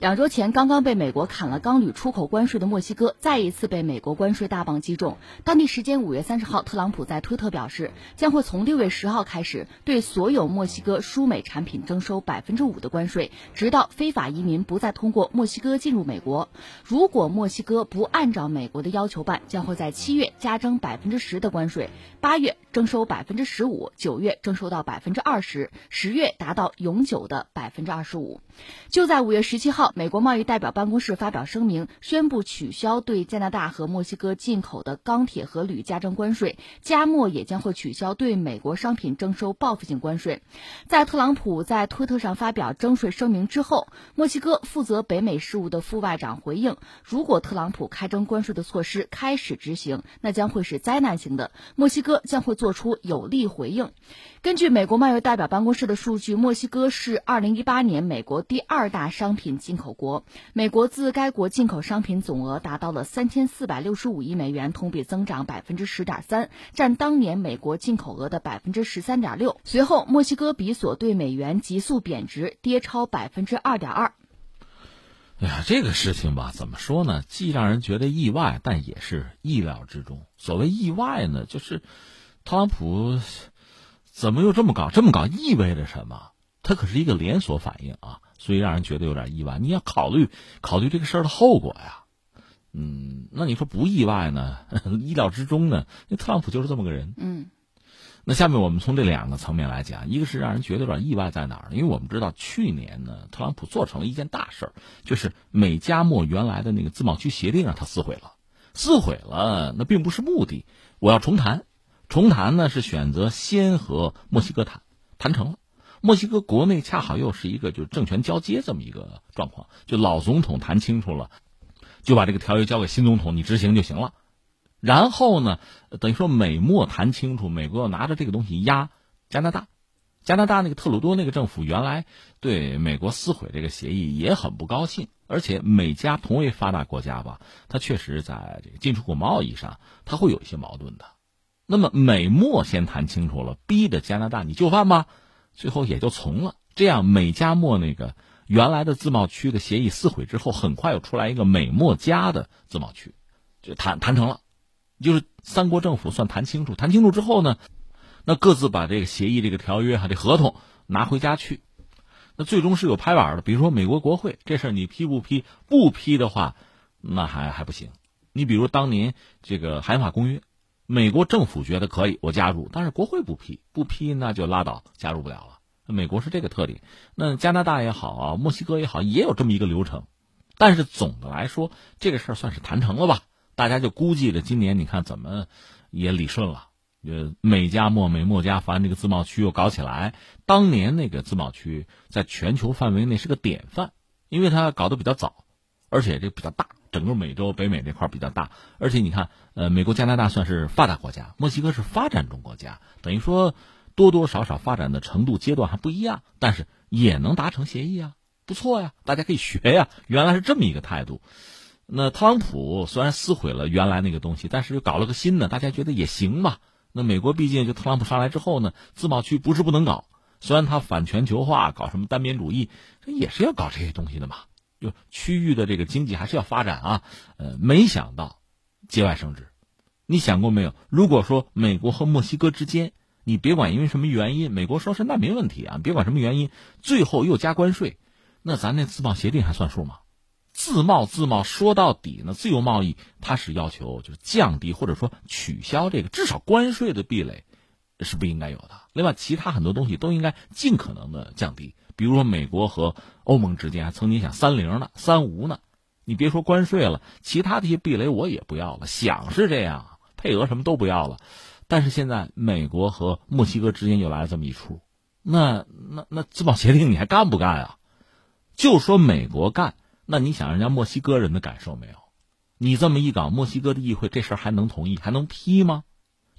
两周前刚刚被美国砍了钢铝出口关税的墨西哥，再一次被美国关税大棒击中。当地时间五月三十号，特朗普在推特表示，将会从六月十号开始对所有墨西哥输美产品征收百分之五的关税，直到非法移民不再通过墨西哥进入美国。如果墨西哥不按照美国的要求办，将会在七月加征百分之十的关税，八月征收百分之十五，九月征收到百分之二十，十月达到永久的百分之二十五。就在五月十七号。美国贸易代表办公室发表声明，宣布取消对加拿大和墨西哥进口的钢铁和铝加征关税，加墨也将会取消对美国商品征收报复性关税。在特朗普在推特上发表征税声明之后，墨西哥负责北美事务的副外长回应：如果特朗普开征关税的措施开始执行，那将会是灾难性的，墨西哥将会做出有力回应。根据美国贸易代表办公室的数据，墨西哥是二零一八年美国第二大商品进口国。美国自该国进口商品总额达到了三千四百六十五亿美元，同比增长百分之十点三，占当年美国进口额的百分之十三点六。随后，墨西哥比索对美元急速贬值，跌超百分之二点二。哎呀，这个事情吧，怎么说呢？既让人觉得意外，但也是意料之中。所谓意外呢，就是特朗普。怎么又这么搞？这么搞意味着什么？它可是一个连锁反应啊，所以让人觉得有点意外。你要考虑考虑这个事儿的后果呀。嗯，那你说不意外呢？意料之中呢？那特朗普就是这么个人。嗯。那下面我们从这两个层面来讲，一个是让人觉得有点意外在哪儿呢？因为我们知道去年呢，特朗普做成了一件大事儿，就是美加墨原来的那个自贸区协定让他撕毁了。撕毁了，那并不是目的，我要重谈。重谈呢是选择先和墨西哥谈，谈成了，墨西哥国内恰好又是一个就是政权交接这么一个状况，就老总统谈清楚了，就把这个条约交给新总统你执行就行了，然后呢，等于说美墨谈清楚，美国要拿着这个东西压加拿大，加拿大那个特鲁多那个政府原来对美国撕毁这个协议也很不高兴，而且美加同为发达国家吧，它确实在这个进出口贸易上它会有一些矛盾的。那么美墨先谈清楚了，逼着加拿大你就范吧，最后也就从了。这样美加墨那个原来的自贸区的协议撕毁之后，很快又出来一个美墨加的自贸区，就谈谈成了，就是三国政府算谈清楚。谈清楚之后呢，那各自把这个协议、这个条约、哈这合同拿回家去，那最终是有拍板的。比如说美国国会这事儿你批不批？不批的话，那还还不行。你比如当年这个海法公约。美国政府觉得可以，我加入，但是国会不批，不批那就拉倒，加入不了了。美国是这个特点。那加拿大也好啊，墨西哥也好，也有这么一个流程。但是总的来说，这个事儿算是谈成了吧？大家就估计着今年你看怎么也理顺了。呃，美加墨、美墨加，反正这个自贸区又搞起来。当年那个自贸区在全球范围内是个典范，因为它搞得比较早，而且这比较大。整个美洲、北美这块比较大，而且你看，呃，美国、加拿大算是发达国家，墨西哥是发展中国家，等于说多多少少发展的程度阶段还不一样，但是也能达成协议啊，不错呀，大家可以学呀。原来是这么一个态度。那特朗普虽然撕毁了原来那个东西，但是又搞了个新的，大家觉得也行吧？那美国毕竟就特朗普上来之后呢，自贸区不是不能搞，虽然他反全球化，搞什么单边主义，这也是要搞这些东西的嘛。就区域的这个经济还是要发展啊，呃，没想到节外生枝。你想过没有？如果说美国和墨西哥之间，你别管因为什么原因，美国说是那没问题啊，别管什么原因，最后又加关税，那咱那自贸协定还算数吗？自贸自贸说到底呢，自由贸易它是要求就是降低或者说取消这个至少关税的壁垒是不应该有的。另外，其他很多东西都应该尽可能的降低。比如说，美国和欧盟之间还曾经想三零呢、三无呢，你别说关税了，其他的一些壁垒我也不要了。想是这样，配额什么都不要了，但是现在美国和墨西哥之间又来了这么一出，那那那自贸协定你还干不干啊？就说美国干，那你想人家墨西哥人的感受没有？你这么一搞，墨西哥的议会这事儿还能同意，还能批吗？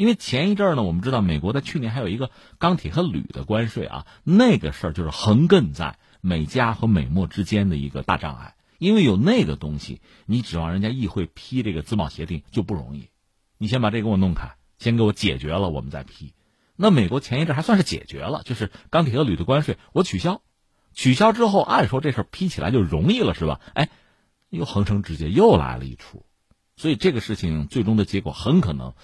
因为前一阵儿呢，我们知道美国在去年还有一个钢铁和铝的关税啊，那个事儿就是横亘在美加和美墨之间的一个大障碍。因为有那个东西，你指望人家议会批这个自贸协定就不容易。你先把这给我弄开，先给我解决了，我们再批。那美国前一阵还算是解决了，就是钢铁和铝的关税我取消，取消之后，按说这事儿批起来就容易了，是吧？哎，又横生枝节，又来了一出。所以这个事情最终的结果很可能，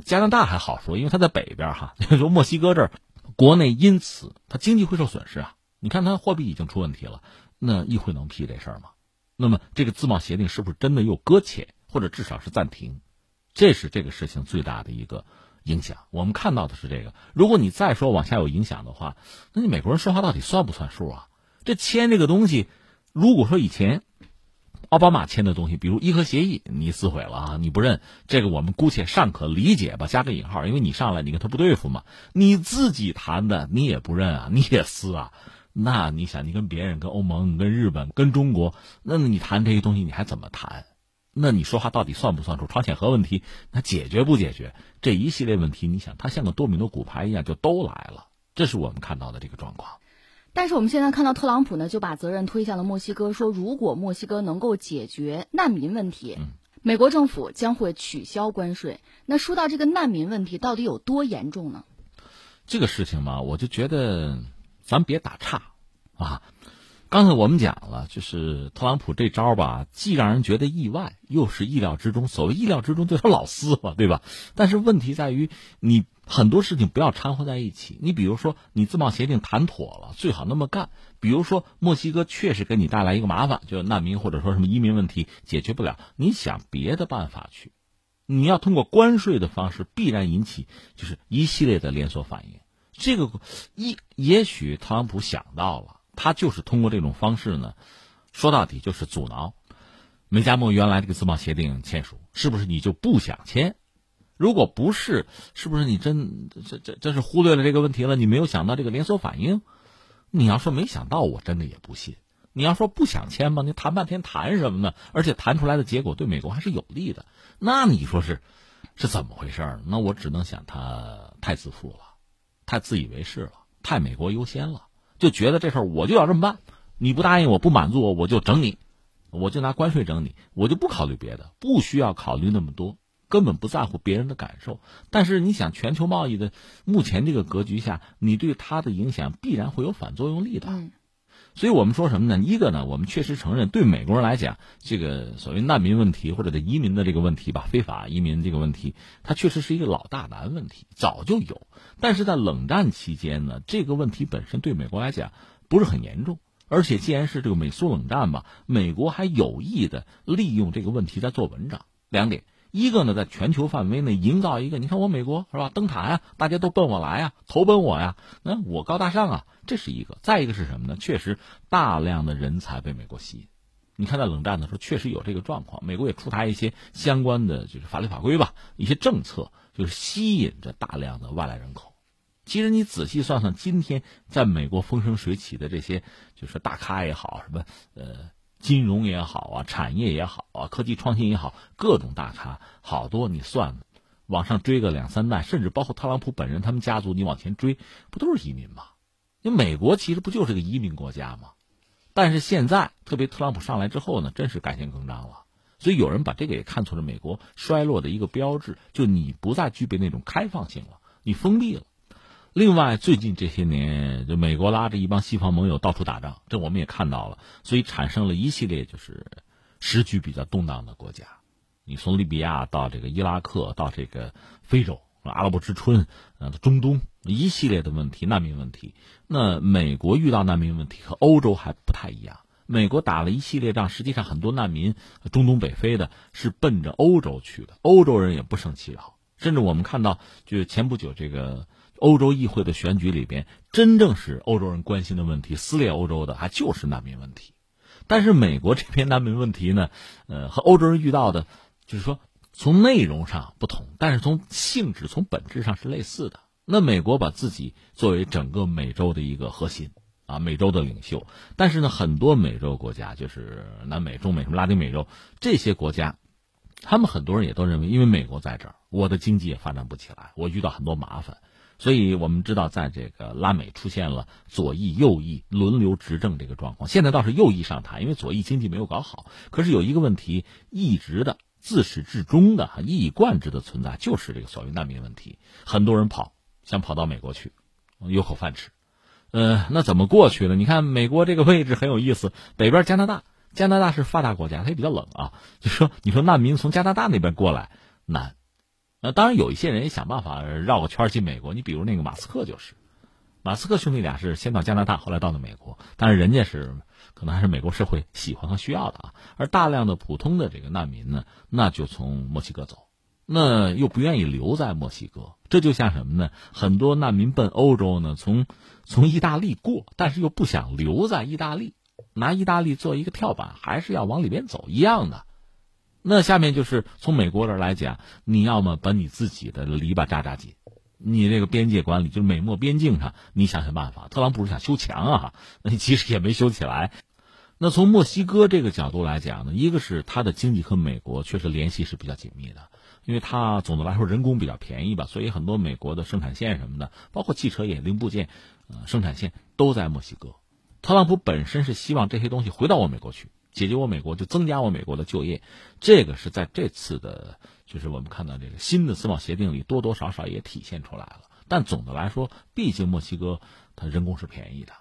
加拿大还好说，因为它在北边哈。说墨西哥这儿，国内因此它经济会受损失啊。你看它货币已经出问题了，那议会能批这事儿吗？那么这个自贸协定是不是真的又搁浅，或者至少是暂停？这是这个事情最大的一个影响。我们看到的是这个。如果你再说往下有影响的话，那你美国人说话到底算不算数啊？这签这个东西，如果说以前。奥巴马签的东西，比如伊核协议，你撕毁了啊！你不认这个，我们姑且尚可理解吧，加个引号，因为你上来你跟他不对付嘛。你自己谈的你也不认啊，你也撕啊。那你想，你跟别人、跟欧盟、跟日本、跟中国，那你谈这些东西你还怎么谈？那你说话到底算不算数？朝鲜核问题那解决不解决？这一系列问题，你想，它像个多米诺骨牌一样就都来了。这是我们看到的这个状况。但是我们现在看到特朗普呢，就把责任推向了墨西哥，说如果墨西哥能够解决难民问题，美国政府将会取消关税。那说到这个难民问题，到底有多严重呢？这个事情嘛，我就觉得咱别打岔啊。刚才我们讲了，就是特朗普这招吧，既让人觉得意外，又是意料之中。所谓意料之中，就是老撕嘛，对吧？但是问题在于，你很多事情不要掺和在一起。你比如说，你自贸协定谈妥了，最好那么干。比如说，墨西哥确实给你带来一个麻烦，就是难民或者说什么移民问题解决不了，你想别的办法去。你要通过关税的方式，必然引起就是一系列的连锁反应。这个一也许特朗普想到了。他就是通过这种方式呢，说到底就是阻挠美加墨原来这个自贸协定签署，是不是你就不想签？如果不是，是不是你真这这这是忽略了这个问题了？你没有想到这个连锁反应？你要说没想到，我真的也不信。你要说不想签吧？你谈半天谈什么呢？而且谈出来的结果对美国还是有利的，那你说是是怎么回事？那我只能想他太自负了，太自以为是了，太美国优先了。就觉得这事儿我就要这么办，你不答应我不满足我我就整你，我就拿关税整你，我就不考虑别的，不需要考虑那么多，根本不在乎别人的感受。但是你想，全球贸易的目前这个格局下，你对它的影响必然会有反作用力的。所以我们说什么呢？一个呢，我们确实承认，对美国人来讲，这个所谓难民问题或者的移民的这个问题吧，非法移民这个问题，它确实是一个老大难问题，早就有。但是在冷战期间呢，这个问题本身对美国来讲不是很严重，而且既然是这个美苏冷战吧，美国还有意的利用这个问题在做文章。两点。一个呢，在全球范围内营造一个，你看我美国是吧？灯塔呀，大家都奔我来呀，投奔我呀，那我高大上啊，这是一个。再一个是什么呢？确实大量的人才被美国吸引。你看在冷战的时候，确实有这个状况，美国也出台一些相关的就是法律法规吧，一些政策，就是吸引着大量的外来人口。其实你仔细算算，今天在美国风生水起的这些，就是大咖也好，什么呃。金融也好啊，产业也好啊，科技创新也好，各种大咖好多，你算，往上追个两三代，甚至包括特朗普本人他们家族，你往前追，不都是移民吗？因为美国其实不就是个移民国家吗？但是现在，特别特朗普上来之后呢，真是改弦更张了。所以有人把这个也看作了美国衰落的一个标志，就你不再具备那种开放性了，你封闭了。另外，最近这些年，就美国拉着一帮西方盟友到处打仗，这我们也看到了，所以产生了一系列就是时局比较动荡的国家。你从利比亚到这个伊拉克，到这个非洲阿拉伯之春，呃，中东一系列的问题，难民问题。那美国遇到难民问题和欧洲还不太一样。美国打了一系列仗，实际上很多难民中东北非的是奔着欧洲去的，欧洲人也不胜其扰。甚至我们看到，就前不久这个。欧洲议会的选举里边，真正是欧洲人关心的问题，撕裂欧洲的还就是难民问题。但是美国这边难民问题呢，呃，和欧洲人遇到的，就是说从内容上不同，但是从性质、从本质上是类似的。那美国把自己作为整个美洲的一个核心啊，美洲的领袖。但是呢，很多美洲国家，就是南美、中美、什么拉丁美洲这些国家，他们很多人也都认为，因为美国在这儿，我的经济也发展不起来，我遇到很多麻烦。所以我们知道，在这个拉美出现了左翼、右翼轮流执政这个状况。现在倒是右翼上台，因为左翼经济没有搞好。可是有一个问题，一直的、自始至终的、一以贯之的存在，就是这个所谓难民问题。很多人跑，想跑到美国去，有口饭吃。呃，那怎么过去呢？你看美国这个位置很有意思，北边加拿大，加拿大是发达国家，它也比较冷啊。就说你说难民从加拿大那边过来难，那当然有一些人也想办法绕个圈进美国。你比如那个马斯克就是，马斯克兄弟俩是先到加拿大，后来到的美国，但是人家是可能还是美国社会喜欢和需要的啊。而大量的普通的这个难民呢，那就从墨西哥走。那又不愿意留在墨西哥，这就像什么呢？很多难民奔欧洲呢，从从意大利过，但是又不想留在意大利，拿意大利做一个跳板，还是要往里边走一样的。那下面就是从美国这来讲，你要么把你自己的篱笆扎扎紧，你这个边界管理就是美墨边境上，你想想办法。特朗普是想修墙啊，那其实也没修起来。那从墨西哥这个角度来讲呢，一个是它的经济和美国确实联系是比较紧密的。因为它总的来说人工比较便宜吧，所以很多美国的生产线什么的，包括汽车业零部件，呃，生产线都在墨西哥。特朗普本身是希望这些东西回到我美国去，解决我美国就增加我美国的就业。这个是在这次的，就是我们看到这个新的自贸协定里多多少少也体现出来了。但总的来说，毕竟墨西哥它人工是便宜的，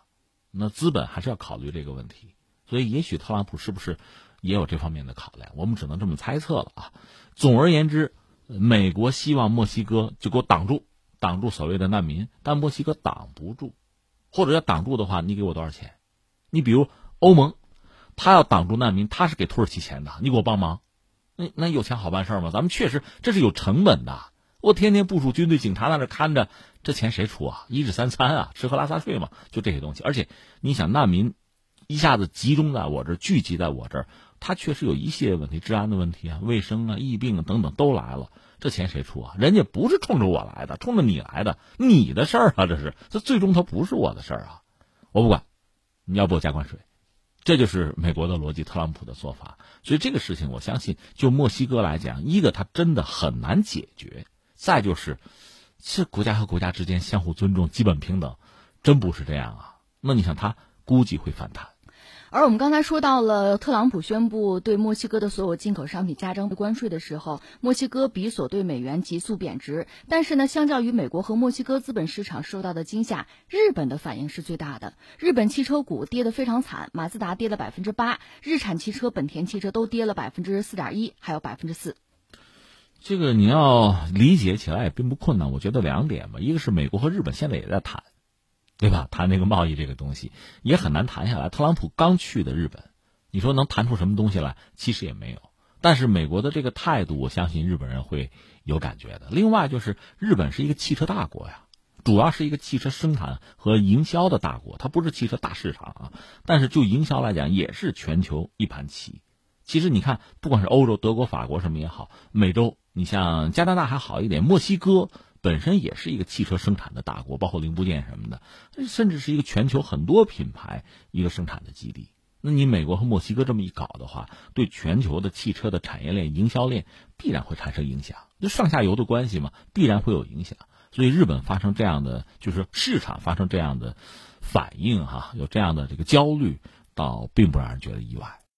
那资本还是要考虑这个问题。所以也许特朗普是不是？也有这方面的考量，我们只能这么猜测了啊。总而言之，美国希望墨西哥就给我挡住，挡住所谓的难民，但墨西哥挡不住，或者要挡住的话，你给我多少钱？你比如欧盟，他要挡住难民，他是给土耳其钱的，你给我帮忙，那那有钱好办事吗？咱们确实这是有成本的，我天天部署军队、警察在那看着，这钱谁出啊？一日三餐啊，吃喝拉撒睡嘛，就这些东西。而且你想，难民一下子集中在我这儿，聚集在我这儿。他确实有一系列问题，治安的问题啊，卫生啊，疫病啊等等都来了，这钱谁出啊？人家不是冲着我来的，冲着你来的，你的事儿啊，这是，这最终它不是我的事儿啊，我不管，你要不我加关税，这就是美国的逻辑，特朗普的做法。所以这个事情，我相信就墨西哥来讲，一个它真的很难解决，再就是，这国家和国家之间相互尊重、基本平等，真不是这样啊。那你想，他估计会反弹。而我们刚才说到了特朗普宣布对墨西哥的所有进口商品加征关税的时候，墨西哥比索对美元急速贬值。但是呢，相较于美国和墨西哥资本市场受到的惊吓，日本的反应是最大的。日本汽车股跌得非常惨，马自达跌了百分之八，日产汽车、本田汽车都跌了百分之四点一，还有百分之四。这个你要理解起来也并不困难。我觉得两点吧，一个是美国和日本现在也在谈。对吧？谈那个贸易这个东西也很难谈下来。特朗普刚去的日本，你说能谈出什么东西来？其实也没有。但是美国的这个态度，我相信日本人会有感觉的。另外就是日本是一个汽车大国呀，主要是一个汽车生产和营销的大国，它不是汽车大市场啊。但是就营销来讲，也是全球一盘棋。其实你看，不管是欧洲、德国、法国什么也好，美洲，你像加拿大还好一点，墨西哥。本身也是一个汽车生产的大国，包括零部件什么的，甚至是一个全球很多品牌一个生产的基地。那你美国和墨西哥这么一搞的话，对全球的汽车的产业链、营销链必然会产生影响。就上下游的关系嘛，必然会有影响。所以日本发生这样的，就是市场发生这样的反应哈，有这样的这个焦虑，倒并不让人觉得意外。